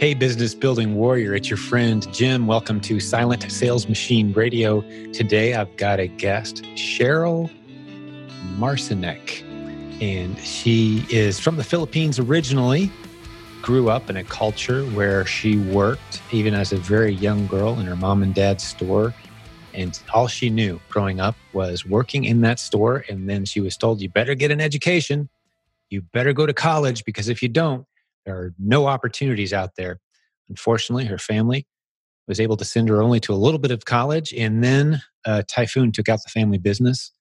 Hey, business building warrior, it's your friend Jim. Welcome to Silent Sales Machine Radio. Today I've got a guest, Cheryl Marcinek. And she is from the Philippines originally, grew up in a culture where she worked even as a very young girl in her mom and dad's store. And all she knew growing up was working in that store. And then she was told, you better get an education. You better go to college because if you don't, there are no opportunities out there. Unfortunately, her family was able to send her only to a little bit of college, and then typhoon took out the family business.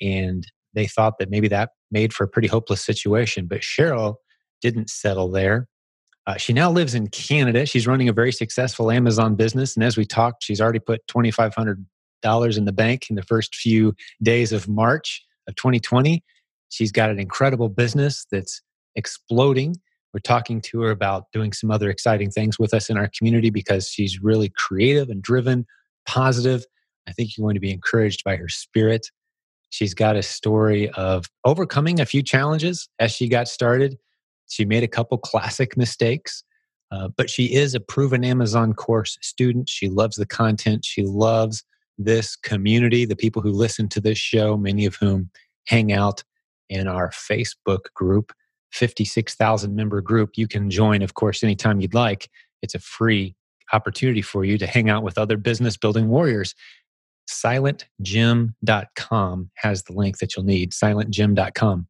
And they thought that maybe that made for a pretty hopeless situation. But Cheryl didn't settle there. Uh, she now lives in Canada. She's running a very successful Amazon business. And as we talked, she's already put $2,500 in the bank in the first few days of March of 2020. She's got an incredible business that's exploding. We're talking to her about doing some other exciting things with us in our community because she's really creative and driven, positive. I think you're going to be encouraged by her spirit. She's got a story of overcoming a few challenges as she got started. She made a couple classic mistakes, uh, but she is a proven Amazon course student. She loves the content. She loves this community, the people who listen to this show, many of whom hang out in our Facebook group. 56,000 member group you can join, of course, anytime you'd like. It's a free opportunity for you to hang out with other business building warriors. SilentJim.com has the link that you'll need, silentjim.com.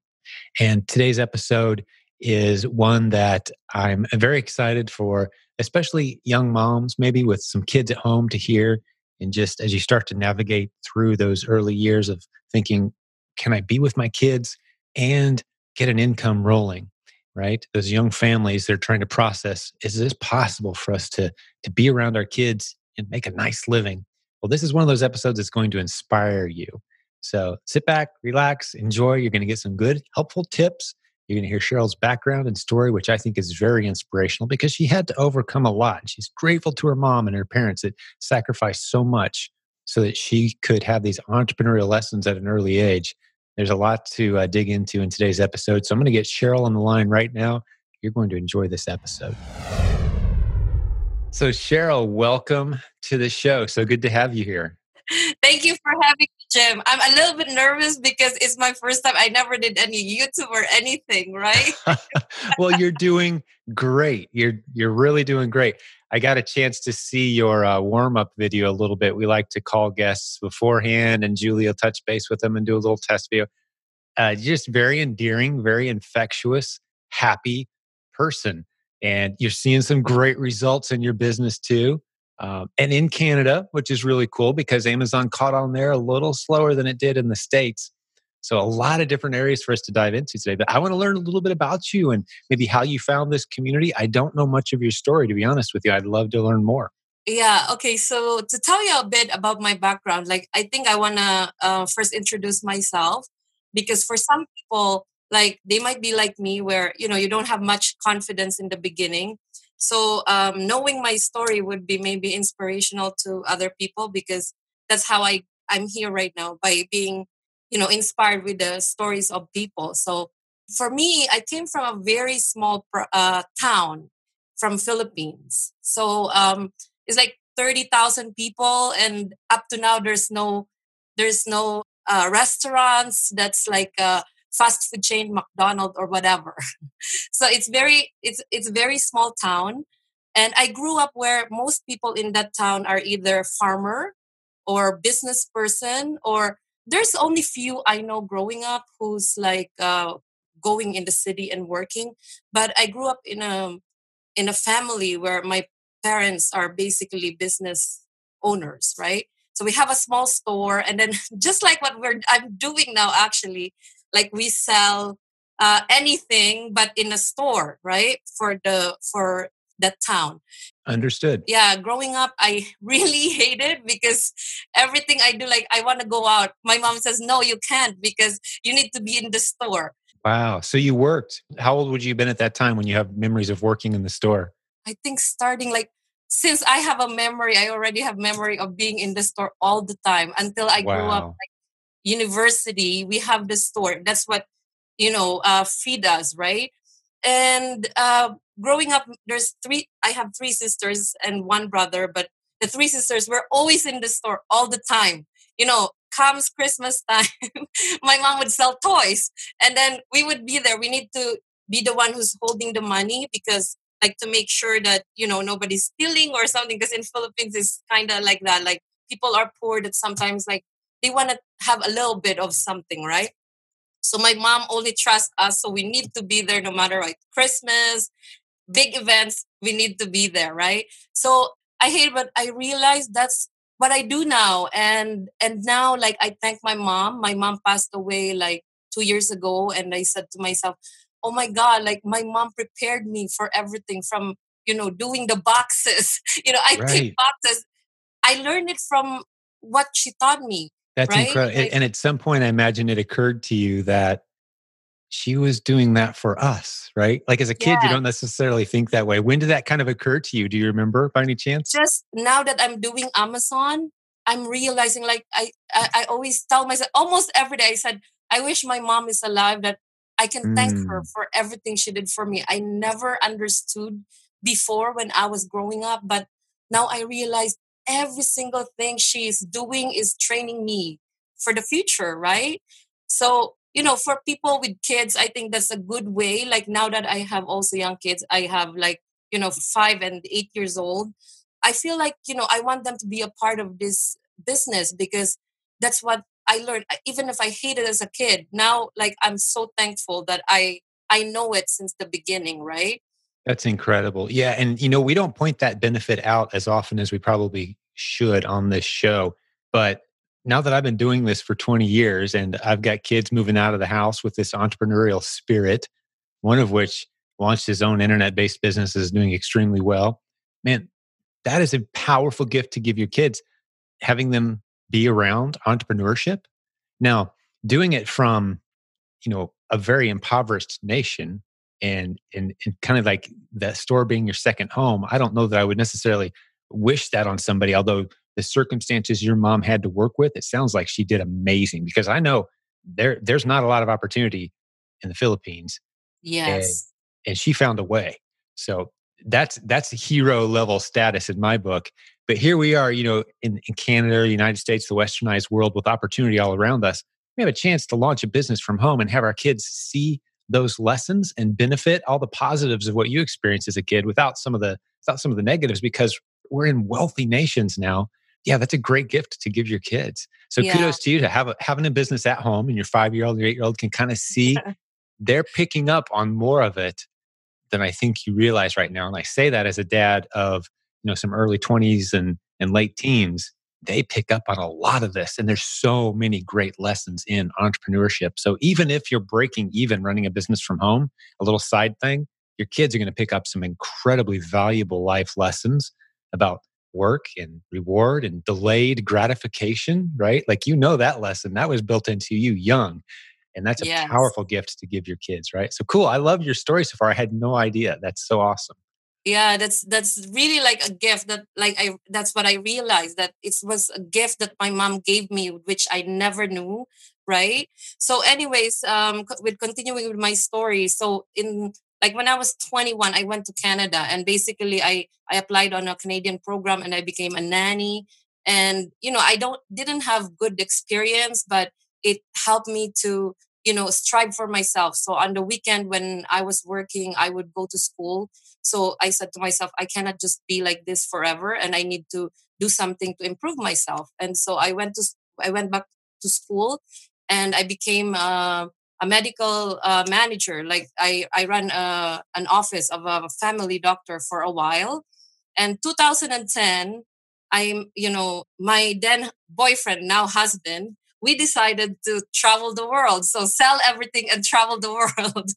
And today's episode is one that I'm very excited for, especially young moms, maybe with some kids at home to hear. And just as you start to navigate through those early years of thinking, can I be with my kids and get an income rolling right? Those young families they're trying to process is this possible for us to to be around our kids and make a nice living? Well this is one of those episodes that's going to inspire you. So sit back relax enjoy you're going to get some good helpful tips. You're going to hear cheryl's background and story which i think is very inspirational because she had to overcome a lot she's grateful to her mom and her parents that sacrificed so much so that she could have these entrepreneurial lessons at an early age there's a lot to uh, dig into in today's episode. So I'm going to get Cheryl on the line right now. You're going to enjoy this episode. So, Cheryl, welcome to the show. So good to have you here. Thank you for having me, Jim. I'm a little bit nervous because it's my first time. I never did any YouTube or anything, right? well, you're doing great. You're you're really doing great. I got a chance to see your uh, warm up video a little bit. We like to call guests beforehand, and will touch base with them and do a little test video. Uh, just very endearing, very infectious, happy person. And you're seeing some great results in your business too. Um, and in Canada, which is really cool because Amazon caught on there a little slower than it did in the States. So, a lot of different areas for us to dive into today. But I want to learn a little bit about you and maybe how you found this community. I don't know much of your story, to be honest with you. I'd love to learn more. Yeah. Okay. So, to tell you a bit about my background, like I think I want to uh, first introduce myself because for some people, like they might be like me, where you know you don't have much confidence in the beginning. So, um, knowing my story would be maybe inspirational to other people because that's how I I'm here right now by being you know inspired with the stories of people. So for me i came from a very small uh, town from philippines. So um, it's like 30000 people and up to now there's no there's no uh, restaurants that's like a fast food chain McDonald's or whatever so it's very it's it's a very small town and i grew up where most people in that town are either farmer or business person or there's only few I know growing up who's like uh, going in the city and working. But I grew up in a in a family where my parents are basically business owners, right? So we have a small store, and then just like what we're I'm doing now, actually, like we sell uh, anything but in a store, right? For the for that town. Understood. Yeah, growing up, I really hated because everything I do, like I want to go out. My mom says, no, you can't because you need to be in the store. Wow. So you worked. How old would you have been at that time when you have memories of working in the store? I think starting like since I have a memory, I already have memory of being in the store all the time until I wow. grew up like university. We have the store. That's what you know uh, feed us, right? And uh, growing up, there's three, I have three sisters and one brother, but the three sisters were always in the store all the time. You know, comes Christmas time, my mom would sell toys. And then we would be there. We need to be the one who's holding the money because like to make sure that, you know, nobody's stealing or something. Because in Philippines it's kinda like that. Like people are poor that sometimes like they want to have a little bit of something, right? So my mom only trusts us, so we need to be there no matter what. Christmas, big events, we need to be there, right? So I hate, but I realize that's what I do now, and and now like I thank my mom. My mom passed away like two years ago, and I said to myself, "Oh my God!" Like my mom prepared me for everything from you know doing the boxes. you know, I right. take boxes. I learned it from what she taught me that's right? incredible. Like, and at some point, I imagine it occurred to you that she was doing that for us, right? Like as a kid, yeah. you don't necessarily think that way. When did that kind of occur to you? Do you remember by any chance? Just now that I'm doing Amazon, I'm realizing like I, I, I always tell myself almost every day, I said, I wish my mom is alive that I can mm. thank her mm. for everything she did for me. I never understood before when I was growing up, but now I realize every single thing she's doing is training me for the future, right? So, you know, for people with kids, I think that's a good way. Like now that I have also young kids, I have like, you know, five and eight years old. I feel like, you know, I want them to be a part of this business because that's what I learned. Even if I hated as a kid, now like I'm so thankful that I I know it since the beginning, right? That's incredible. Yeah. And, you know, we don't point that benefit out as often as we probably should on this show. But now that I've been doing this for 20 years and I've got kids moving out of the house with this entrepreneurial spirit, one of which launched his own internet based business is doing extremely well. Man, that is a powerful gift to give your kids, having them be around entrepreneurship. Now, doing it from, you know, a very impoverished nation and, and, and kind of like that store being your second home, I don't know that I would necessarily wish that on somebody, although the circumstances your mom had to work with, it sounds like she did amazing because I know there there's not a lot of opportunity in the Philippines. Yes. And, and she found a way. So that's that's hero level status in my book. But here we are, you know, in, in Canada, United States, the westernized world with opportunity all around us. We have a chance to launch a business from home and have our kids see those lessons and benefit all the positives of what you experienced as a kid without some of the without some of the negatives because we're in wealthy nations now. Yeah, that's a great gift to give your kids. So yeah. kudos to you to have a, having a business at home and your five year old, your eight year old can kind of see they're picking up on more of it than I think you realize right now. And I say that as a dad of you know some early 20s and and late teens they pick up on a lot of this and there's so many great lessons in entrepreneurship so even if you're breaking even running a business from home a little side thing your kids are going to pick up some incredibly valuable life lessons about work and reward and delayed gratification, right? Like you know that lesson that was built into you young. And that's a yes. powerful gift to give your kids, right? So cool. I love your story so far. I had no idea. That's so awesome. Yeah, that's that's really like a gift that like I that's what I realized that it was a gift that my mom gave me which I never knew, right? So anyways, um with continuing with my story, so in like when I was 21, I went to Canada and basically I I applied on a Canadian program and I became a nanny. And you know, I don't didn't have good experience, but it helped me to you know strive for myself. So on the weekend when I was working, I would go to school. So I said to myself, I cannot just be like this forever, and I need to do something to improve myself. And so I went to I went back to school and I became uh, a medical uh, manager. Like I, I ran a, uh, an office of a family doctor for a while. And 2010, I'm, you know, my then boyfriend, now husband, we decided to travel the world. So sell everything and travel the world.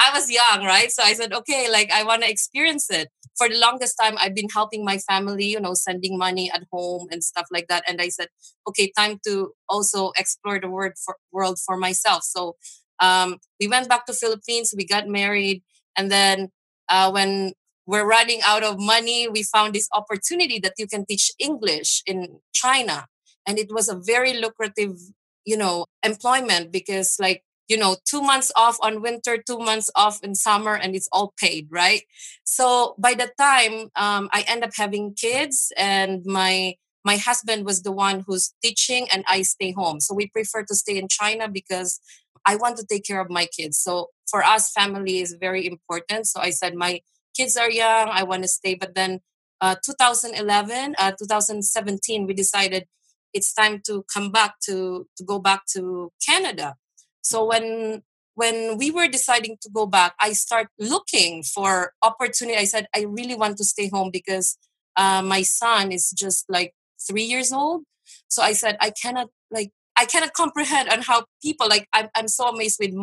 I was young, right? So I said, okay, like I want to experience it. For the longest time, I've been helping my family, you know, sending money at home and stuff like that. And I said, okay, time to also explore the world for, world for myself. So um, we went back to Philippines, we got married, and then uh, when we're running out of money, we found this opportunity that you can teach English in China, and it was a very lucrative, you know, employment because like you know two months off on winter two months off in summer and it's all paid right? So by the time um, i end up having kids and my my husband was the one who's teaching and i stay home. So we prefer to stay in china because i want to take care of my kids. So for us family is very important. So i said my kids are young i want to stay. But then uh, 2011 uh, 2017 we decided it's time to come back to to go back to canada so when when we were deciding to go back, I start looking for opportunity. I said I really want to stay home because uh, my son is just like three years old. So I said I cannot like I cannot comprehend on how people like I'm I'm so amazed with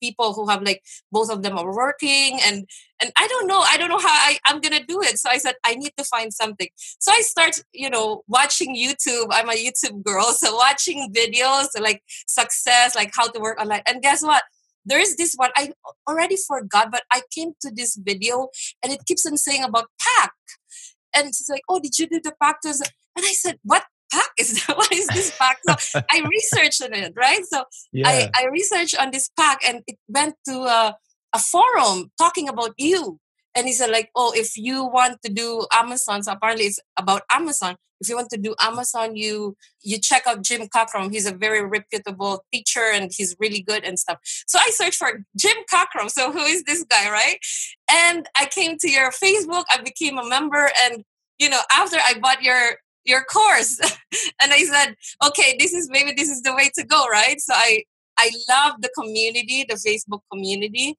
people who have like both of them are working and and i don't know i don't know how I, i'm gonna do it. So i said i need to find something. So i start you know watching youtube. I'm a youtube girl so watching videos like success like how to work online. And guess what? There's this one i already forgot but i came to this video and it keeps on saying about PAC and it's like oh did you do the PAC and i said what PAC is what is this PAC? So i researched on it right? So yeah. I, I researched on this PAC and it went to a, a forum talking about you. And he said like oh if you want to do amazon so apparently it's about amazon. If you want to do amazon you you check out jim cockrum. He's a very reputable teacher and he's really good and stuff. So i searched for jim cockrum. So who is this guy right? And i came to your facebook i became a member and you know after i bought your your course. And i said okay this is maybe this is the way to go right? So i i love the community the facebook community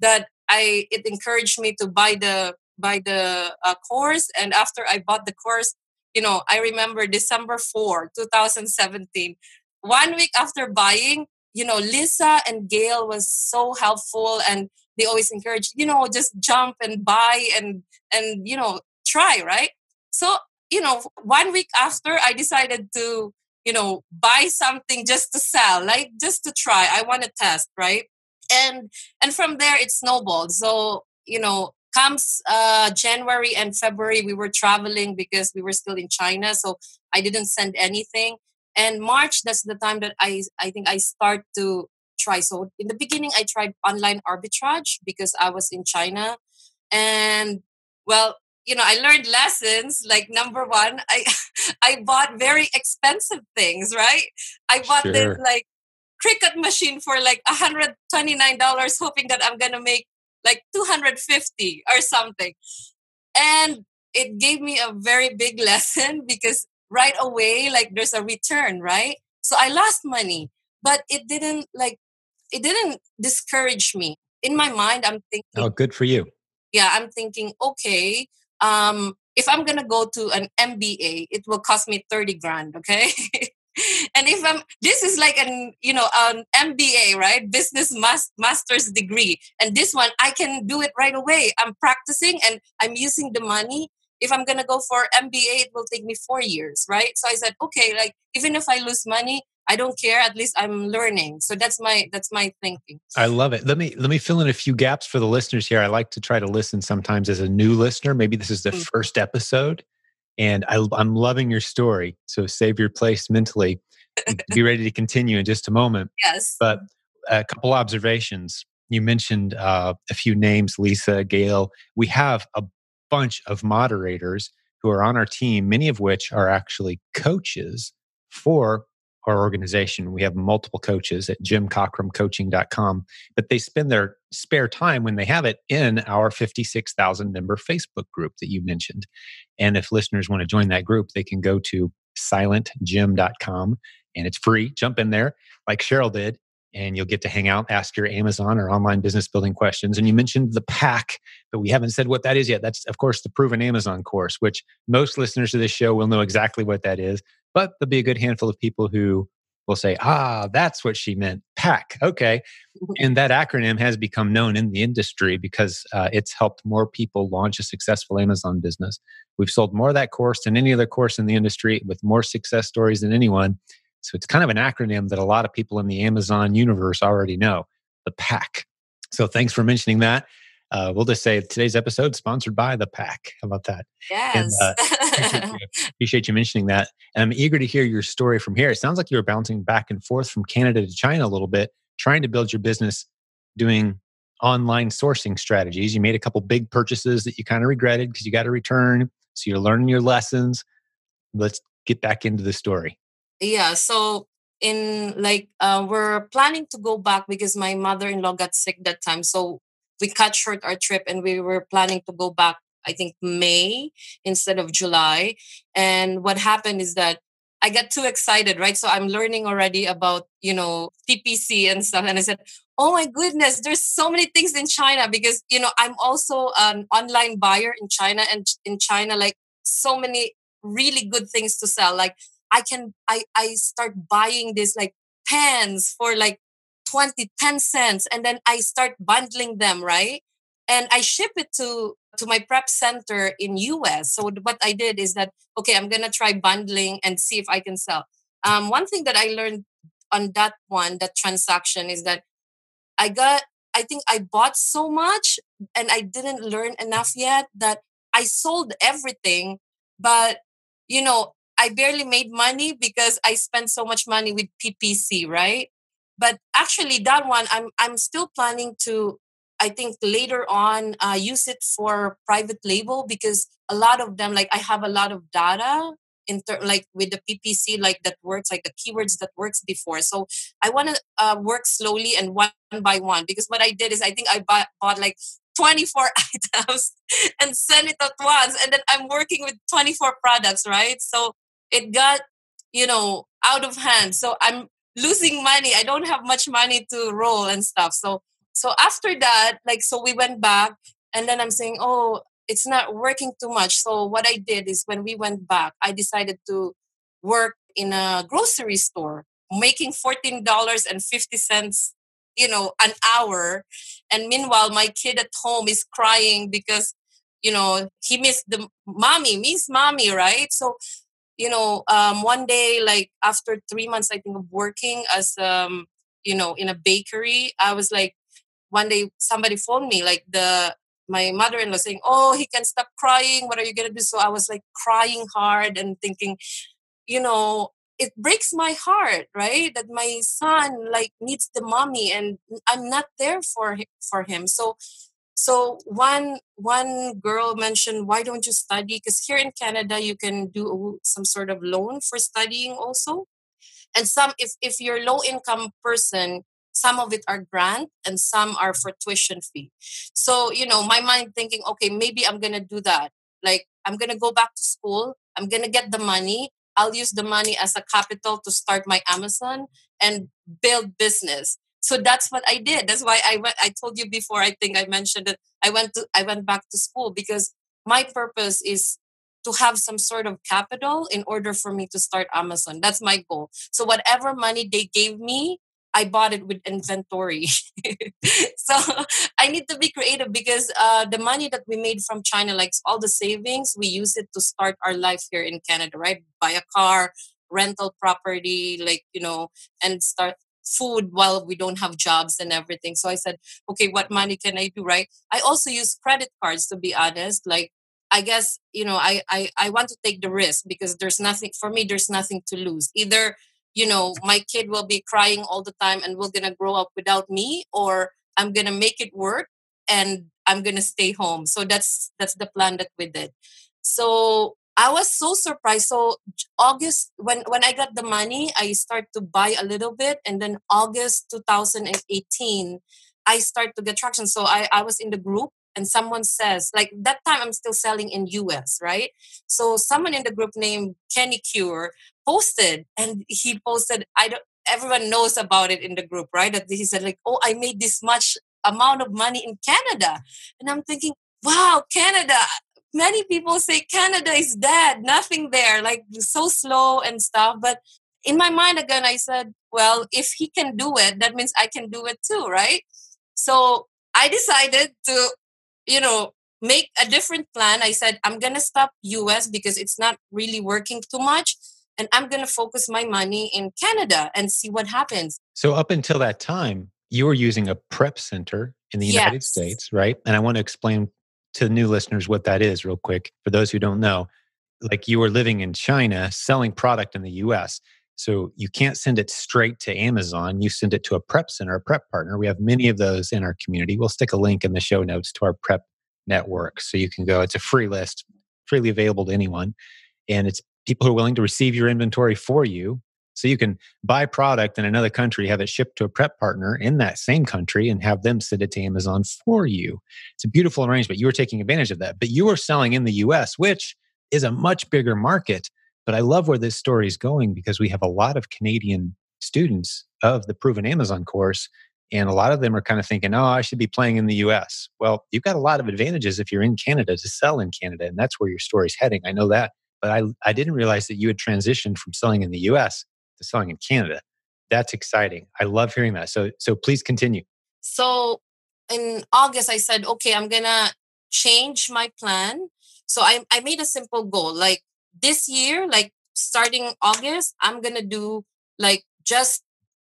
that i it encouraged me to buy the buy the uh, course. And after i bought the course you know i remember december 4 2017 one week after buying you know lisa and gail was so helpful and they always encourage you know just jump and buy and and you know try right? So you know, one week after, I decided to, you know, buy something just to sell, like just to try. I want to test, right? And and from there, it snowballed. So you know, comes uh, January and February, we were traveling because we were still in China, so I didn't send anything. And March, that's the time that I I think I start to try. So in the beginning, I tried online arbitrage because I was in China, and well, you know i learned lessons like number one i i bought very expensive things right? I bought sure. this like Cricut machine for like $129 hoping that i'm gonna make like 250 or something. And it gave me a very big lesson because right away like there's a return right? So i lost money but it didn't like it didn't discourage me. In my mind i'm thinking oh good for you. Yeah i'm thinking okay um, if I'm gonna go to an MBA, it will cost me 30 grand, okay? and if I'm this is like an you know an MBA, right? Business mas- master's degree. And this one I can do it right away. I'm practicing and I'm using the money. If I'm gonna go for MBA, it will take me four years, right? So I said, okay, like even if I lose money, I don't care. At least I'm learning. So that's my that's my thinking. I love it. Let me let me fill in a few gaps for the listeners here. I like to try to listen sometimes as a new listener. Maybe this is the mm-hmm. first episode, and I, I'm loving your story. So save your place mentally. Be ready to continue in just a moment. Yes. But a couple observations. You mentioned uh, a few names, Lisa, Gail. We have a bunch of moderators who are on our team, many of which are actually coaches for our organization. We have multiple coaches at jimcockrumcoaching.com, but they spend their spare time when they have it in our 56,000 member Facebook group that you mentioned. And if listeners want to join that group, they can go to silentjim.com and it's free. Jump in there like Cheryl did and you'll get to hang out, ask your Amazon or online business building questions. And you mentioned the PAC, but we haven't said what that is yet. That's, of course, the Proven Amazon course, which most listeners to this show will know exactly what that is. But there'll be a good handful of people who will say, ah, that's what she meant. PAC. Okay. Mm-hmm. And that acronym has become known in the industry because uh, it's helped more people launch a successful Amazon business. We've sold more of that course than any other course in the industry with more success stories than anyone. So it's kind of an acronym that a lot of people in the Amazon universe already know the PAC. So thanks for mentioning that uh, we'll just say today's episode sponsored by the PAC. How about that? Yes. And, uh, appreciate, you, appreciate, you, mentioning that. And I'm eager to hear your story from here. It sounds like you were bouncing back and forth from Canada to China a little bit. trying to build your business doing online sourcing strategies. You made a couple big purchases that you kind of regretted because you got a return. So you're learning your lessons. Let's get back into the story. Yeah. So in like uh, we're planning to go back because my mother-in-law got sick that time. So we cut short our trip and we were planning to go back I think May instead of July. And what happened is that I got too excited, right? So I'm learning already about, you know, PPC and stuff. And I said, oh my goodness, there's so many things in China because, you know, I'm also an online buyer in China and in China, like so many really good things to sell. Like I can, I, I start buying this like pens for like 20, 10 cents. And then I start bundling them, right? And I ship it to to my prep center in US. So what I did is that okay, I'm gonna try bundling and see if I can sell. Um, one thing that I learned on that one, that transaction, is that I got I think I bought so much and I didn't learn enough yet that I sold everything, but you know, I barely made money because I spent so much money with PPC, right? But actually that one I'm I'm still planning to I think later on uh, use it for private label because a lot of them, like I have a lot of data in ter- like with the PPC, like that works, like the keywords that works before. So I want to uh, work slowly and one by one because what I did is I think I bought, bought like 24 items and send it at once, and then I'm working with 24 products, right? So it got you know out of hand. So I'm losing money. I don't have much money to roll and stuff. So so after that like so we went back and then i'm saying oh it's not working too much so what i did is when we went back i decided to work in a grocery store making $14.50 you know an hour and meanwhile my kid at home is crying because you know he missed the mommy miss mommy right so you know um, one day like after three months i think of working as um you know in a bakery i was like one day somebody phoned me like the my mother-in-law saying oh he can stop crying. What are you going to do? So i was like crying hard and thinking you know it breaks my heart right that my son like needs the mommy and i'm not there for for him. So so one one girl mentioned why don't you study? Because here in canada you can do some sort of loan for studying also. And some if if you're low income person some of it are grant and some are for tuition fee. So you know my mind thinking okay maybe i'm gonna do that. Like i'm gonna go back to school i'm gonna get the money i'll use the money as a capital to start my amazon and build business so that's what i did that's why i went i told you before i think i mentioned it i went to i went back to school because my purpose is to have some sort of capital in order for me to start Amazon. That's my goal. So whatever money they gave me, I bought it with inventory. so I need to be creative because uh, the money that we made from China, like all the savings, we use it to start our life here in Canada, right? Buy a car, rental property, like, you know, and start food while we don't have jobs and everything. So I said, okay, what money can I do, right? I also use credit cards, to be honest. Like, I guess, you know, I, I, I want to take the risk because there's nothing, for me, there's nothing to lose. Either you know my kid will be crying all the time and we're gonna grow up without me or i'm gonna make it work and i'm gonna stay home so that's that's the plan that we did so i was so surprised. So august when when i got the money i start to buy a little bit and then august 2018 i start to get traction. So i i was in the group and someone says like that time i'm still selling in us right? So someone in the group named kenny cure posted and he posted i don't everyone knows about it in the group right? That he said like oh i made this much amount of money in canada. And i'm thinking wow canada many people say canada is dead nothing there like so slow and stuff but in my mind again i said well if he can do it that means i can do it too right so i decided to you know make a different plan i said i'm gonna stop us because it's not really working too much and I'm going to focus my money in Canada and see what happens. So, up until that time, you were using a prep center in the United yes. States, right? And I want to explain to new listeners what that is, real quick, for those who don't know. Like you were living in China, selling product in the US. So you can't send it straight to Amazon. You send it to a prep center, a prep partner. We have many of those in our community. We'll stick a link in the show notes to our prep network. So you can go, it's a free list, freely available to anyone. And it's people who are willing to receive your inventory for you. So you can buy product in another country, have it shipped to a prep partner in that same country, and have them send it to Amazon for you. It's a beautiful arrangement. You were taking advantage of that, but you were selling in the US, which is a much bigger market. But I love where this story is going because we have a lot of Canadian students of the Proven Amazon course and a lot of them are kind of thinking, oh, I should be playing in the US. Well, you've got a lot of advantages if you're in Canada to sell in Canada. And that's where your story's heading. I know that. But I, I didn't realize that you had transitioned from selling in the US to selling in Canada. That's exciting. I love hearing that. So, so please continue. So in August, I said, okay, I'm to change my plan. So I, I made a simple goal. Like this year, like starting August, I'm to do like just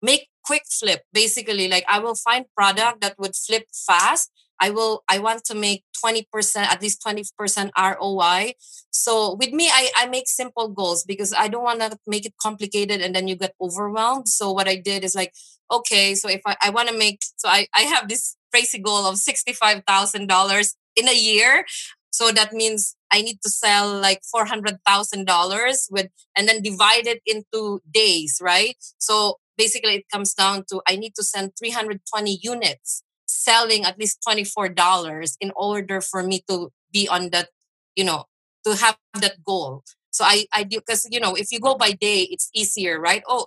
make quick flip basically like i will find product that would flip fast i will i want to make 20% at least 20% roi so with me i, I make simple goals because i don't want to make it complicated and then you get overwhelmed. So what i did is like okay so if i, I want to make so I, I have this crazy goal of $65000 in a year. So that means I need to sell like four hundred thousand dollars with, and then divide it into days, right? So basically it comes down to I need to send 320 units selling at least $24 in order for me to be on that, you know, to have that goal. So I, I do, because, you know, if you go by day, it's easier, right? Oh,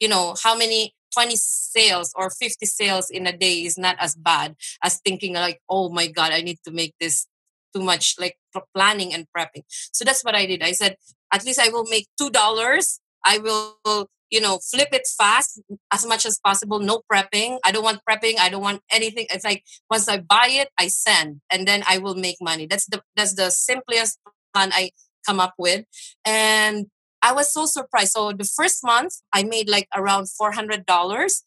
you know, how many 20 sales or 50 sales in a day is not as bad as thinking like, oh my God, I need to make this too much like planning and prepping. So that's what I did. I said, at least I will make $2. I will you know, flip it fast as much as possible. No prepping. I don't want prepping. I don't want anything. It's like once I buy it, I send, and then I will make money. That's the that's the simplest plan I come up with, and I was so surprised. So the first month, I made like around four hundred dollars,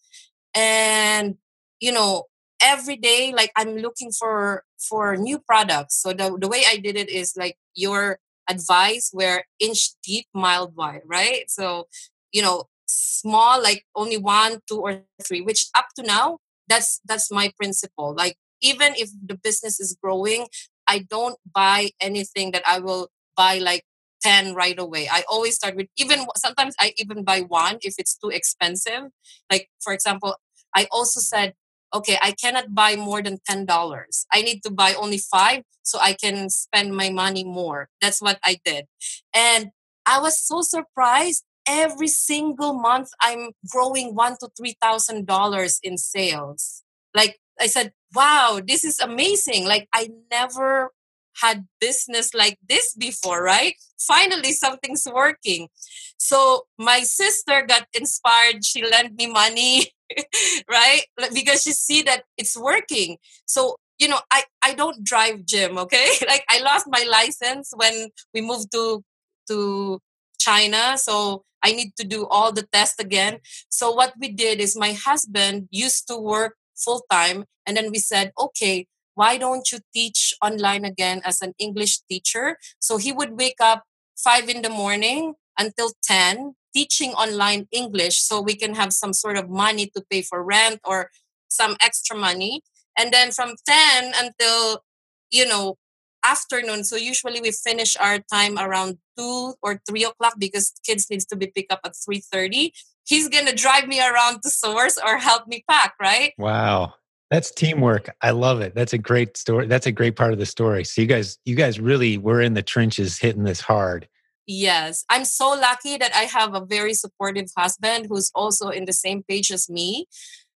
and you know, every day, like I'm looking for for new products. So the the way I did it is like your advice where inch deep mile wide right? So you know small like only one two or three which up to now that's that's my principle. Like even if the business is growing i don't buy anything that i will buy like 10 right away. I always start with even sometimes i even buy one if it's too expensive. Like for example i also said okay i cannot buy more than $10 i need to buy only five so i can spend my money more that's what i did and i was so surprised every single month I'm growing one to three thousand dollars in sales. Like I said, wow, this is amazing. Like I never had business like this before, right? Finally, something's working. So my sister got inspired. She lent me money, right? Because she see that it's working. So you know, I I don't drive Jim. Okay, like I lost my license when we moved to to China. So I need to do all the tests again. So what we did is my husband used to work full time and then we said, okay, why don't you teach online again as an English teacher? So he would wake up five in the morning until 10 teaching online English so we can have some sort of money to pay for rent or some extra money. And then from 10 until, you know, afternoon. So usually we finish our time around two or three o'clock because kids needs to be picked up at three thirty. He's gonna drive me around to source or help me pack, right? Wow. That's teamwork. I love it. That's a great story. That's a great part of the story. So you guys, you guys really were in the trenches hitting this hard. Yes. I'm so lucky that I have a very supportive husband who's also in the same page as me.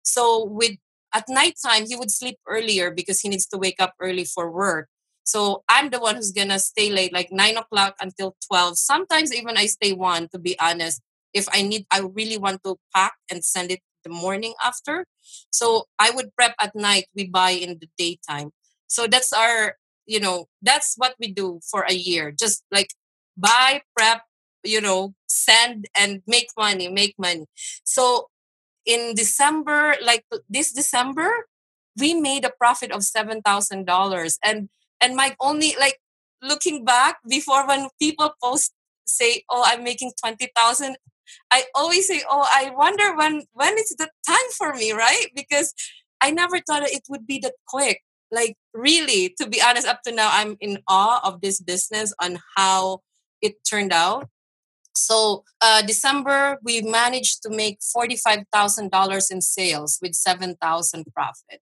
So with at nighttime he would sleep earlier because he needs to wake up early for work. So I'm the one who's gonna stay late, like nine o'clock until twelve. Sometimes even I stay one. To be honest, if I need, I really want to pack and send it the morning after. So I would prep at night. We buy in the daytime. So that's our, you know, that's what we do for a year. Just like buy, prep, you know, send and make money, make money. So in December, like this December, we made a profit of seven thousand dollars, and and my only like looking back before when people post say, "Oh, I'm making twenty thousand, I always say, "Oh, I wonder when when is the time for me, right?" Because I never thought it would be that quick. Like really, to be honest, up to now, I'm in awe of this business on how it turned out. So uh, December, we managed to make forty-five thousand dollars in sales with seven thousand profit,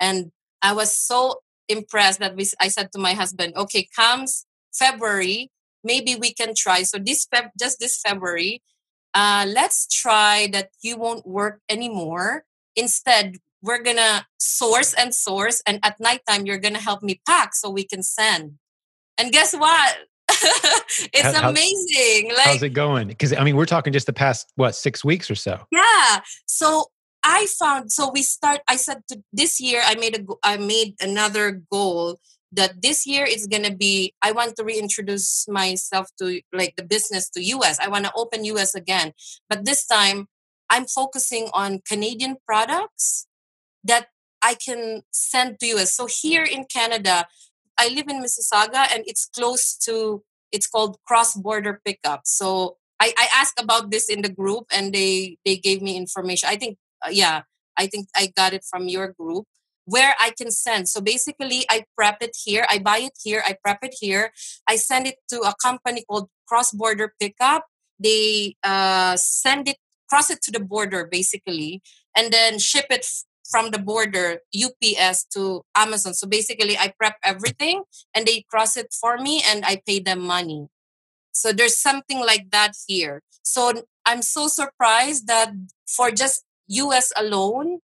and I was so impressed that we, I said to my husband, "Okay, comes February, maybe we can try." So this Feb, just this February, uh, let's try that you won't work anymore. Instead, we're gonna source and source, and at nighttime, you're gonna help me pack so we can send. And guess what? it's how, amazing. Like, how's it going? Because I mean, we're talking just the past what six weeks or so. Yeah. So I found. So we start. I said to, this year, I made a. I made another goal that this year is going to be i want to reintroduce myself to like the business to us i want to open us again but this time i'm focusing on canadian products that i can send to us so here in canada I live in Mississauga and it's close to it's called cross border pickup. So I, I asked about this in the group and they they gave me information. I think uh, yeah, I think I got it from your group where I can send. So basically I prep it here, I buy it here, I prep it here, I send it to a company called Cross Border Pickup. They uh, send it cross it to the border basically and then ship it from the border UPS to Amazon. So basically, I prep everything and they cross it for me and I pay them money. So there's something like that here. So I'm so surprised that for just US alone,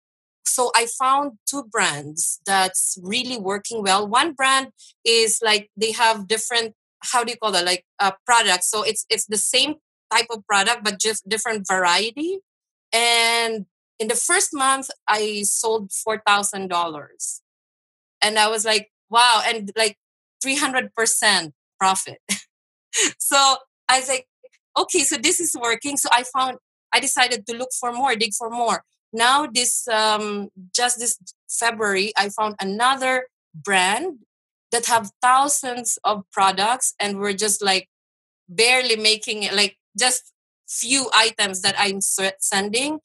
so I found two brands that's really working well. One brand is like they have different how do you call that like uh, products. So it's it's the same type of product but just different variety and in the first month i sold $4000 and i was like wow and like 300% profit. So i was like okay so this is working. So i found i decided to look for more dig for more. Now this um just this february i found another brand that have thousands of products and we're just like barely making it like just few items that i'm sending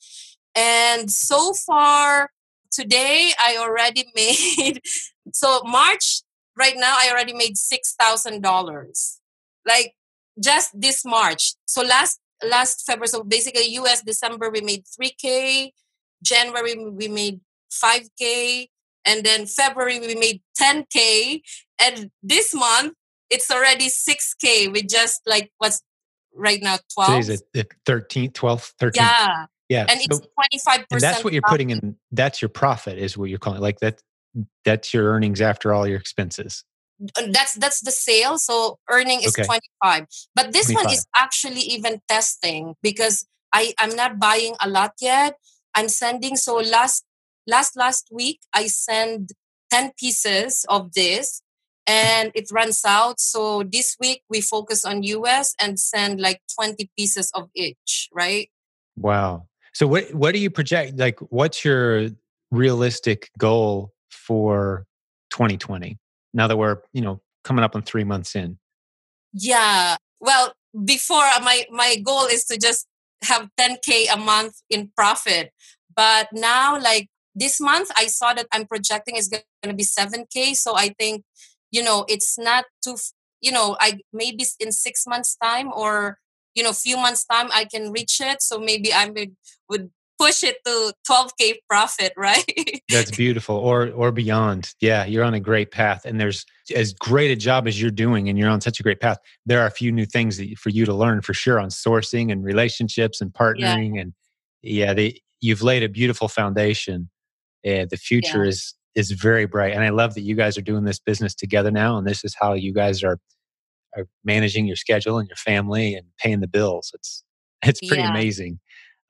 and so far today, I already made, so March, right now, I already made $6,000. Like just this March. So last last February, so basically US December we made 3K, January we made 5K, and then February we made 10K. And this month it's already 6K We just like what's right now 12. Today's the 13th, 12th, 13th. Yeah. Yeah. And so, it's 25%. That's what you're profit. putting in. That's your profit is what you're calling it. Like that, that's your earnings after all your expenses. That's that's the sale. So earning is okay. 25. But this 25. one is actually even testing because I, I'm not buying a lot yet. I'm sending so last last last week I send 10 pieces of this and it runs out. So this week we focus on US and send like 20 pieces of each, right? Wow. So what what do you project? Like, what's your realistic goal for 2020? Now that we're you know coming up on three months in. Yeah. Well, before uh, my my goal is to just have 10k a month in profit, but now like this month I saw that I'm projecting is going to be 7k. So I think you know it's not too you know I maybe in six months time or you know few months time i can reach it so maybe i would would push it to 12k profit right that's beautiful or or beyond yeah you're on a great path and there's as great a job as you're doing and you're on such a great path there are a few new things that, for you to learn for sure on sourcing and relationships and partnering yeah. and yeah they, you've laid a beautiful foundation and the future yeah. is is very bright and i love that you guys are doing this business together now and this is how you guys are are managing your schedule and your family and paying the bills. It's it's pretty yeah. amazing.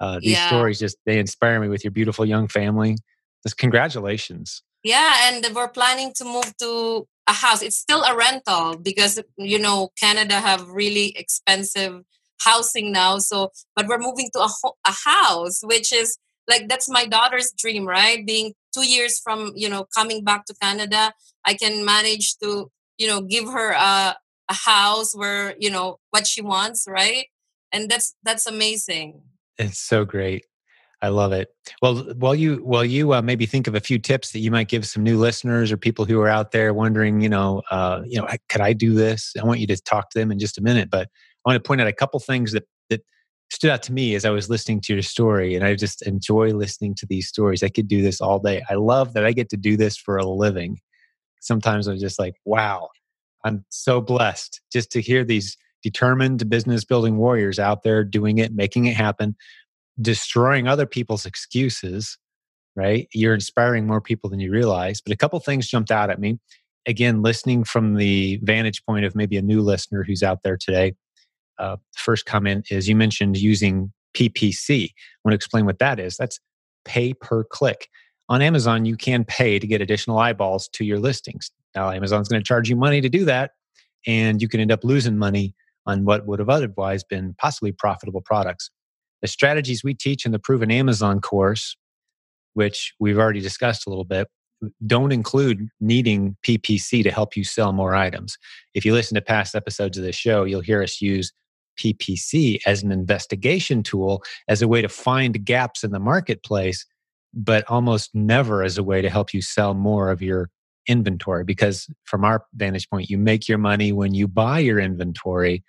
Uh, these yeah. stories just they inspire me with your beautiful young family. Just congratulations. Yeah, and we're planning to move to a house. It's still a rental because you know Canada have really expensive housing now. So, but we're moving to a ho- a house, which is like that's my daughter's dream, right? Being two years from you know coming back to Canada, I can manage to you know give her a a house where you know what she wants right and that's that's amazing it's so great I love it. Well, while you while you uh, maybe think of a few tips that you might give some new listeners or people who are out there wondering, you know, uh, you know, could I do this? I want you to talk to them in just a minute, but I want to point out a couple things that that stood out to me as I was listening to your story, and I just enjoy listening to these stories. I could do this all day. I love that I get to do this for a living. Sometimes I'm just like, wow, I'm so blessed just to hear these determined business building warriors out there doing it, making it happen destroying other people's excuses, right? You're inspiring more people than you realize. But a couple things jumped out at me. Again, listening from the vantage point of maybe a new listener who's out there today. Uh, first comment is you mentioned using PPC. I want to explain what that is. That's pay per click. On Amazon, you can pay to get additional eyeballs to your listings. Now, Amazon's going to charge you money to do that, and you can end up losing money on what would have otherwise been possibly profitable products. The strategies we teach in the Proven Amazon course, which we've already discussed a little bit, don't include needing PPC to help you sell more items. If you listen to past episodes of this show, you'll hear us use PPC as an investigation tool, as a way to find gaps in the marketplace, but almost never as a way to help you sell more of your inventory. Because from our vantage point, you make your money when you buy your inventory,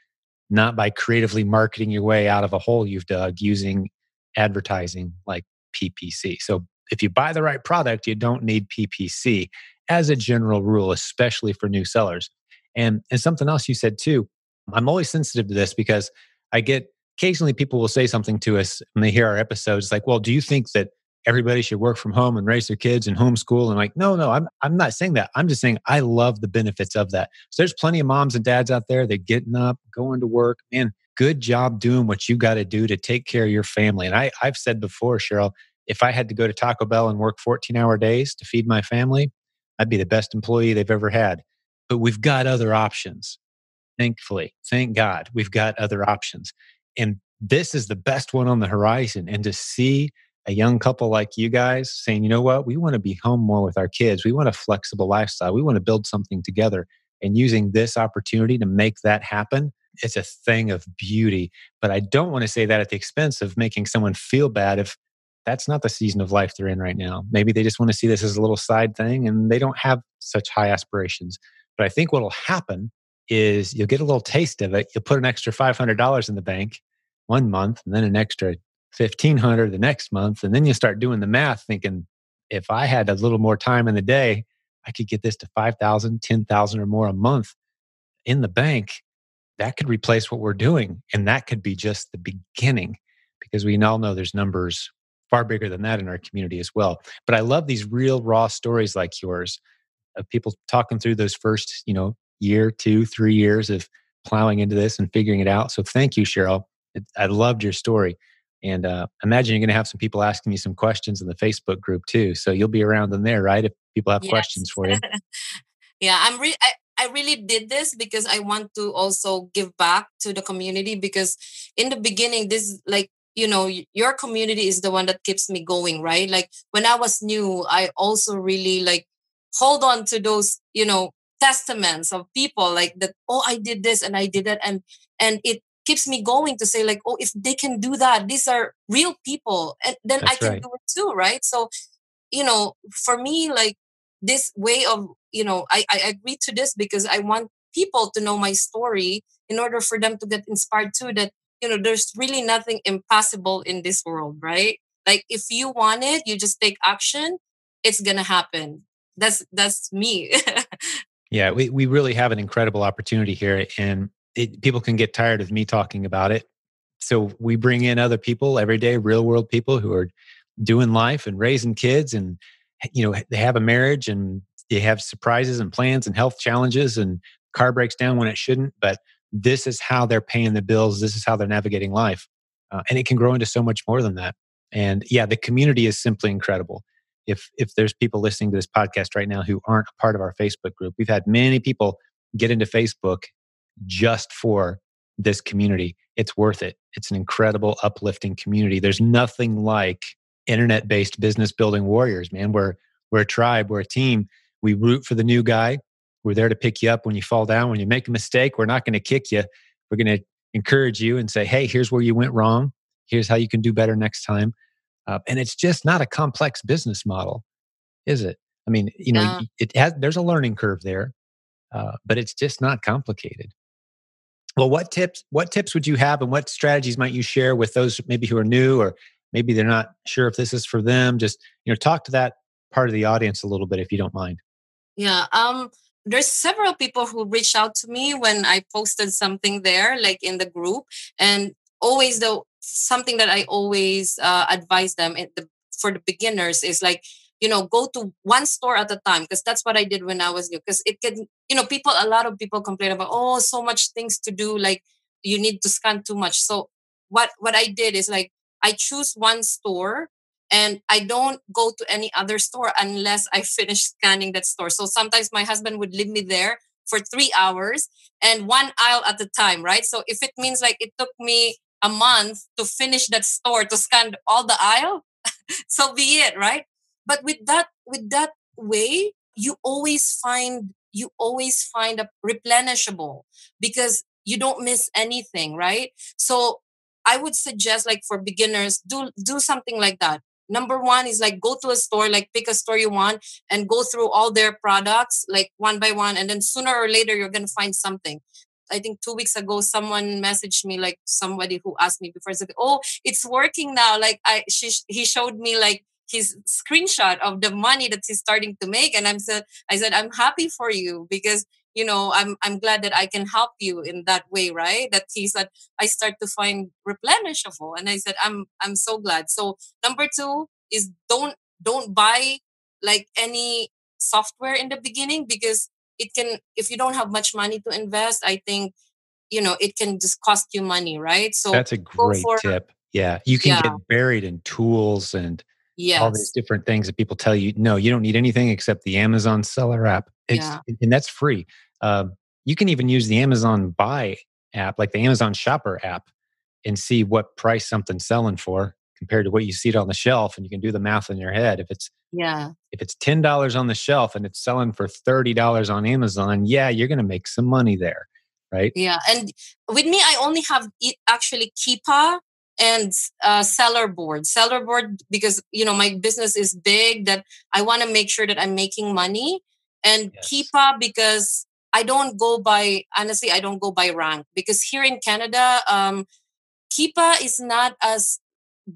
not by creatively marketing your way out of a hole you've dug using advertising like PPC. So if you buy the right product, you don't need PPC as a general rule, especially for new sellers. And, and something else you said too, I'm always sensitive to this because I get occasionally people will say something to us when they hear our episodes like, well, do you think that everybody should work from home and raise their kids and homeschool. And like no no i'm i'm not saying that. I'm just saying i love the benefits of that. So there's plenty of moms and dads out there that getting up going to work. Man good job doing what you got to do to take care of your family. And i i've said before cheryl if i had to go to taco bell and work 14 hour days to feed my family i'd be the best employee they've ever had. But we've got other options thankfully. Thank god we've got other options. And this is the best one on the horizon. And to see a young couple like you guys saying, you know what, we want to be home more with our kids. We want a flexible lifestyle. We want to build something together. And using this opportunity to make that happen, it's a thing of beauty. But I don't want to say that at the expense of making someone feel bad if that's not the season of life they're in right now. Maybe they just want to see this as a little side thing and they don't have such high aspirations. But I think what will happen is you'll get a little taste of it. You'll put an extra $500 in the bank one month and then an extra 1500 the next month and then you start doing the math thinking if i had a little more time in the day i could get this to 5000 10000 or more a month in the bank. That could replace what we're doing and that could be just the beginning because we all know there's numbers far bigger than that in our community as well. But i love these real raw stories like yours of people talking through those first you know year two three years of plowing into this and figuring it out. So thank you cheryl. I loved your story and uh, imagine you're going to have some people asking you some questions in the Facebook group too. So you'll be around in there, right? If people have yes. questions for you. yeah, I'm re- I, I really did this because I want to also give back to the community because in the beginning, this like you know your community is the one that keeps me going right like when i was new i also really like hold on to those you know testaments of people like that oh i did this and i did that and and it keeps me going to say like oh if they can do that these are real people and then That's i can right. do it too right? So you know for me like this way of you know I, I agree to this because i want people to know my story in order for them to get inspired too that you know there's really nothing impossible in this world right? Like if you want it you just take action it's gonna happen. That's that's me. Yeah we, we really have an incredible opportunity here and it, people can get tired of me talking about it. So we bring in other people every day, real world people who are doing life and raising kids and you know they have a marriage and they have surprises and plans and health challenges and car breaks down when it shouldn't but this is how they're paying the bills this is how they're navigating life uh, and it can grow into so much more than that and yeah the community is simply incredible if if there's people listening to this podcast right now who aren't a part of our facebook group we've had many people get into facebook just for this community. It's worth it. It's an incredible, uplifting community. There's nothing like internet based business building warriors, man. We're, we're a tribe, we're a team. We root for the new guy. We're there to pick you up when you fall down. When you make a mistake, we're not going to kick you. We're going to encourage you and say, hey, here's where you went wrong. Here's how you can do better next time. Uh, and it's just not a complex business model, is it? I mean, you know, yeah. it has, there's a learning curve there, uh, but it's just not complicated. Well, what tips, what tips would you have and what strategies might you share with those maybe who are new or maybe they're not sure if this is for them? Just, you know, talk to that part of the audience a little bit if you don't mind. Yeah. Um, there's several people who reached out to me when I posted something there, like in the group, and always the something that I always uh, advise them the, for the beginners is like you know go to one store at a time because that's what I did when I was new because it can you know people a lot of people complain about oh so much things to do like you need to scan too much so what what I did is like I choose one store and I don't go to any other store unless I finish scanning that store. So sometimes my husband would leave me there for three hours and one aisle at a time, right? So if it means like it took me a month to finish that store to scan all the aisle, so be it, right? But with that, with that way, you always find you always find a replenishable because you don't miss anything, right? So I would suggest like for beginners, do do something like that. Number one is like go to a store like pick a store you want and go through all their products like one by one and then sooner or later you're going to find something. I think two weeks ago someone messaged me like somebody who asked me before said oh it's working now. Like i she, he showed me like his screenshot of the money that he's starting to make and i'm said i said i'm happy for you because you know i'm i'm glad that i can help you in that way right? That he said i start to find replenishable and i said i'm i'm so glad. So number two is don't don't buy like any software in the beginning because it can if you don't have much money to invest i think you know it can just cost you money right? So that's a great for, tip. Yeah you can yeah. get buried in tools and yes. all these different things that people tell you no you don't need anything except the amazon seller app. It's, yeah. and that's free. Um, you can even use the amazon buy app like the amazon shopper app and see what price something's selling for compared to what you see it on the shelf and you can do the math in your head. If it's yeah. if it's $10 on the shelf and it's selling for $30 on amazon yeah you're going to make some money there right? Yeah and with me i only have actually Keepa and uh, seller board seller board because you know my business is big that i want to make sure that i'm making money and yes. Keepa because i don't go by honestly i don't go by rank because here in canada um Keepa is not as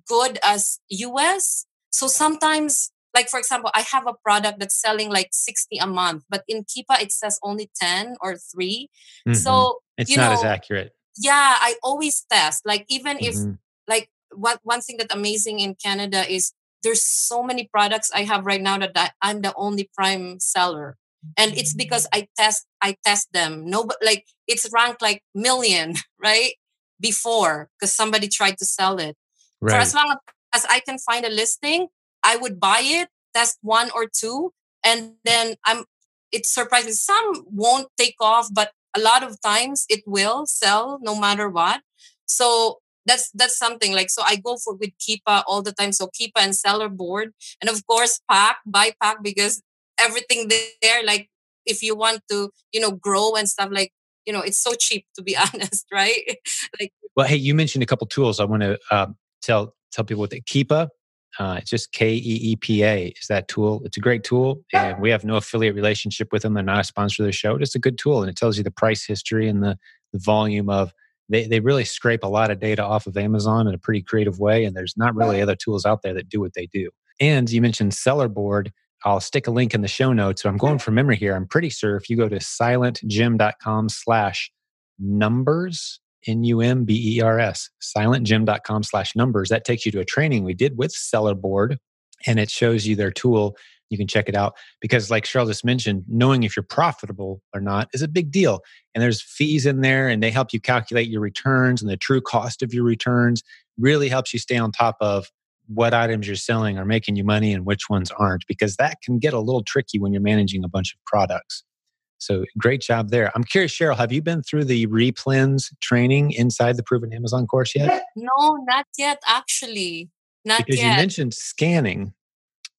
good as us so sometimes like for example i have a product that's selling like 60 a month but in Keepa it says only 10 or 3 mm-hmm. so it's not know, as accurate yeah i always test like even mm-hmm. if like what one thing that amazing in Canada is there's so many products I have right now that I'm the only prime seller. And it's mm-hmm. because I test I test them. No but like it's ranked like million, right? Before because somebody tried to sell it. Right. For as long as I can find a listing, I would buy it, test one or two, and then I'm it's surprising. Some won't take off, but a lot of times it will sell no matter what. So that's that's something like so I go for with Keepa all the time. So Keepa and seller board, and of course PAC buy PAC because everything there like if you want to you know grow and stuff like you know it's so cheap to be honest, right? like well, hey, you mentioned a couple tools. I want to uh, tell tell people what the Keepa. Uh, it's just K E E P A is that tool. It's a great tool, and we have no affiliate relationship with them. They're not a sponsor of the show. It's a good tool, and it tells you the price history and the, the volume of they, they really scrape a lot of data off of Amazon in a pretty creative way. And there's not really other tools out there that do what they do. And you mentioned Seller Board. I'll stick a link in the show notes. So I'm going from memory here. I'm pretty sure if you go to silentjim.com slash numbers, N-U-M-B-E-R-S, silentjim.com slash numbers, that takes you to a training we did with Seller Board. And it shows you their tool you can check it out because like cheryl just mentioned knowing if you're profitable or not is a big deal and there's fees in there and they help you calculate your returns and the true cost of your returns really helps you stay on top of what items you're selling are making you money and which ones aren't because that can get a little tricky when you're managing a bunch of products. So great job there. I'm curious cheryl have you been through the replens training inside the proven amazon course yet? No not yet actually. Not because yet. you mentioned scanning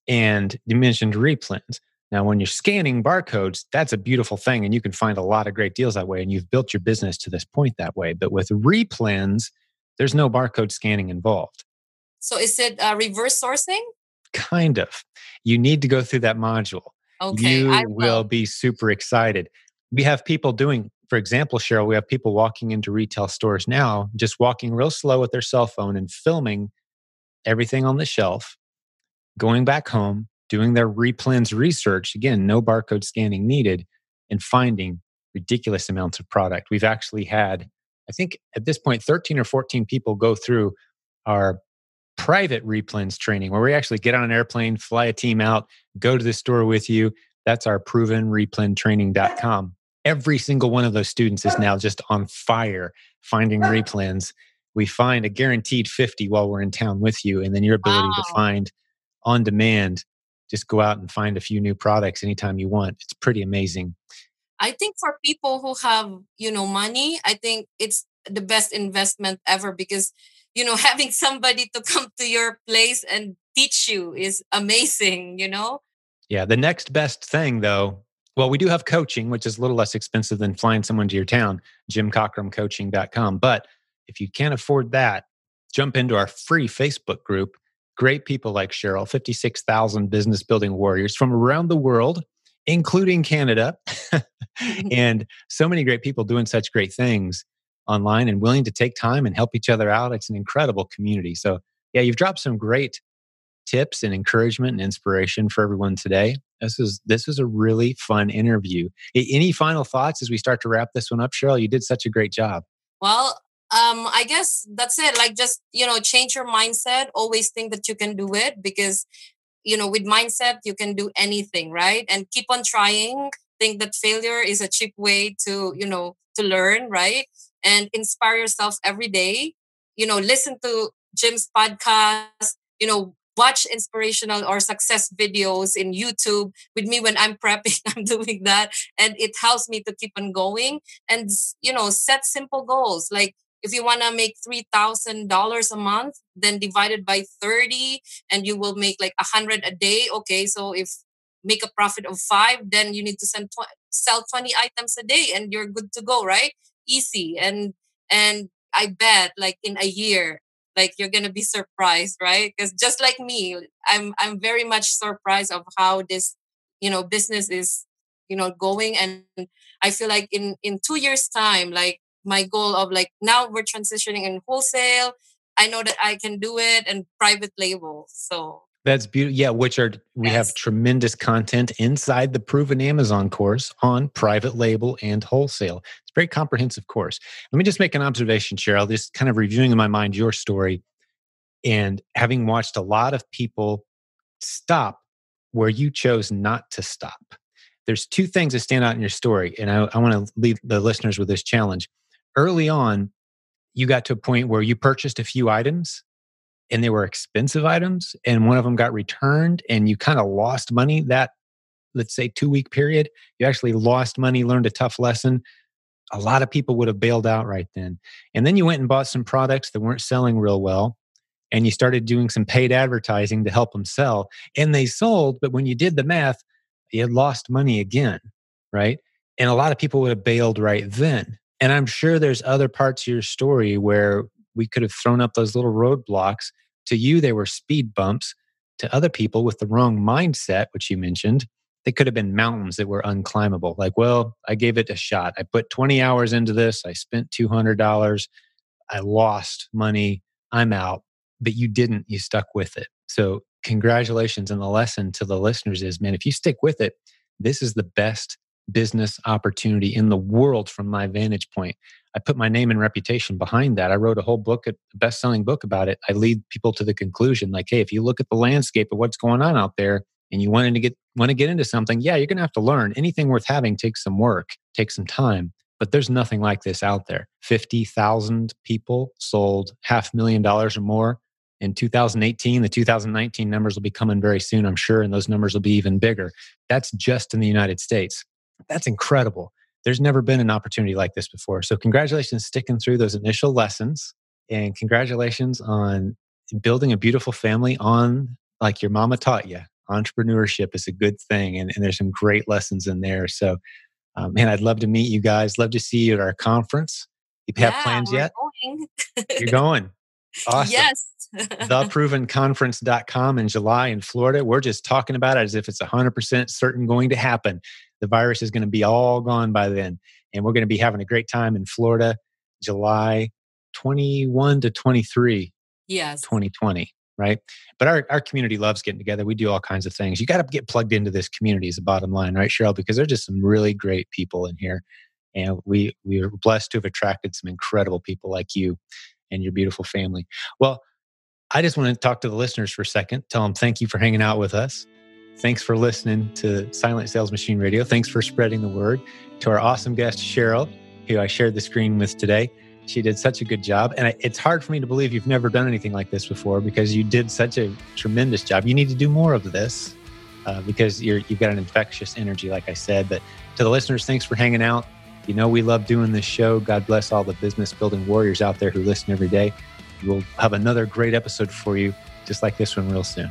and you mentioned replens. Now, when you're scanning barcodes, that's a beautiful thing, and you can find a lot of great deals that way. And you've built your business to this point that way. But with replens, there's no barcode scanning involved. So, is it uh, reverse sourcing? Kind of. You need to go through that module. Okay, you I will will. be super excited. We have people doing, for example, Cheryl, we have people walking into retail stores now, just walking real slow with their cell phone and filming everything on the shelf, going back home, doing their replens research. Again, no barcode scanning needed, and finding ridiculous amounts of product. We've actually had, I think at this point, 13 or 14 people go through our private replens training where we actually get on an airplane, fly a team out, go to the store with you. That's our provenreplentraining.com. Every single one of those students is now just on fire finding replens. We find a guaranteed 50 while we're in town with you, and then your ability to find on demand, just go out and find a few new products anytime you want. It's pretty amazing. I think for people who have, you know, money, I think it's the best investment ever because, you know, having somebody to come to your place and teach you is amazing, you know? Yeah. The next best thing, though, well, we do have coaching, which is a little less expensive than flying someone to your town, jimcockrumcoaching.com. But if you can't afford that, jump into our free Facebook group. Great people like Cheryl, 56,000 business building warriors from around the world, including Canada, mm-hmm. and so many great people doing such great things online and willing to take time and help each other out. It's an incredible community. So, yeah, you've dropped some great tips and encouragement and inspiration for everyone today. This is this was a really fun interview. Any final thoughts as we start to wrap this one up, Cheryl? You did such a great job. Well, um, I guess that's it. Like just, you know, change your mindset. Always think that you can do it because, you know, with mindset, you can do anything, right? And keep on trying. Think that failure is a cheap way to, you know, to learn, right? And inspire yourself every day. You know, listen to Jim's podcast, you know, watch inspirational or success videos in YouTube with me when I'm prepping. I'm doing that. And it helps me to keep on going and you know set simple goals like if you want to make $3000 a month then divided by 30 and you will make like 100 a day okay? So if make a profit of five then you need to send tw- sell 20 items a day and you're good to go right? Easy. And and i bet like in a year like you're gonna be surprised right? Because just like me i'm i'm very much surprised of how this you know business is you know going. And I feel like in in two years time, like my goal of like now we're transitioning in wholesale. I know that I can do it and private label. So That's beautiful. Yeah, which are we have tremendous content inside the proven Amazon course on private label and wholesale. It's a very comprehensive course. Let me just make an observation, Cheryl, just kind of reviewing in my mind your story and having watched a lot of people stop where you chose not to stop. There's two things that stand out in your story, and I, I want to leave the listeners with this challenge. Early on, you got to a point where you purchased a few items and they were expensive items and one of them got returned and you kind of lost money that let's say 2 week period. You actually lost money learned a tough lesson. A lot of people would have bailed out right then. And then you went and bought some products that weren't selling real well and you started doing some paid advertising to help them sell and they sold but when you did the math you had lost money again right? And a lot of people would have bailed right then and i'm sure there's other parts of your story where we could have thrown up those little roadblocks. To you, they were speed bumps. To other people with the wrong mindset, which you mentioned, they could have been mountains that were unclimbable. Like, well, I gave it a shot. I put 20 hours into this. I spent $200. I lost money. I'm out. But you didn't. You stuck with it. So, congratulations. And the lesson to the listeners is man, if you stick with it, this is the best business opportunity in the world from my vantage point. I put my name and reputation behind that. I wrote a whole book, a best selling book about it. I lead people to the conclusion like, hey, if you look at the landscape of what's going on out there and you wanted to get want to get into something, yeah, you're gonna have to learn. Anything worth having takes some work, takes some time. But there's nothing like this out there. 50,000 people sold half million dollars or more in 2018. The 2019 numbers will be coming very soon, I'm sure, and those numbers will be even bigger. That's just in the United States. That's incredible there's never been an opportunity like this before. So, congratulations sticking through those initial lessons, and congratulations on building a beautiful family on like your mama taught you. entrepreneurship is a good thing, and, and there's some great lessons in there. So, um, man, I'd love to meet you guys. Love to see you at our conference. You have Yeah, plans yet? going. You're going. Awesome. Yes. theprovenconference.com in July in Florida. We're just talking about it as if it's 100% certain going to happen. The virus is going to be all gone by then. And we're going to be having a great time in Florida, July 21 to 23, yes. 2020. Right. But our, our community loves getting together. We do all kinds of things. You got to get plugged into this community, is the bottom line, right, Cheryl? Because there's just some really great people in here. And we, we are blessed to have attracted some incredible people like you and your beautiful family. Well, I just want to talk to the listeners for a second, tell them thank you for hanging out with us. Thanks for listening to Silent Sales Machine Radio. Thanks for spreading the word. To our awesome guest, Cheryl, who I shared the screen with today. She did such a good job. And I, it's hard for me to believe you've never done anything like this before because you did such a tremendous job. You need to do more of this uh, because you're, you've got an infectious energy, like I said. But to the listeners, thanks for hanging out. You know, we love doing this show. God bless all the business building warriors out there who listen every day. We'll have another great episode for you, just like this one, real soon.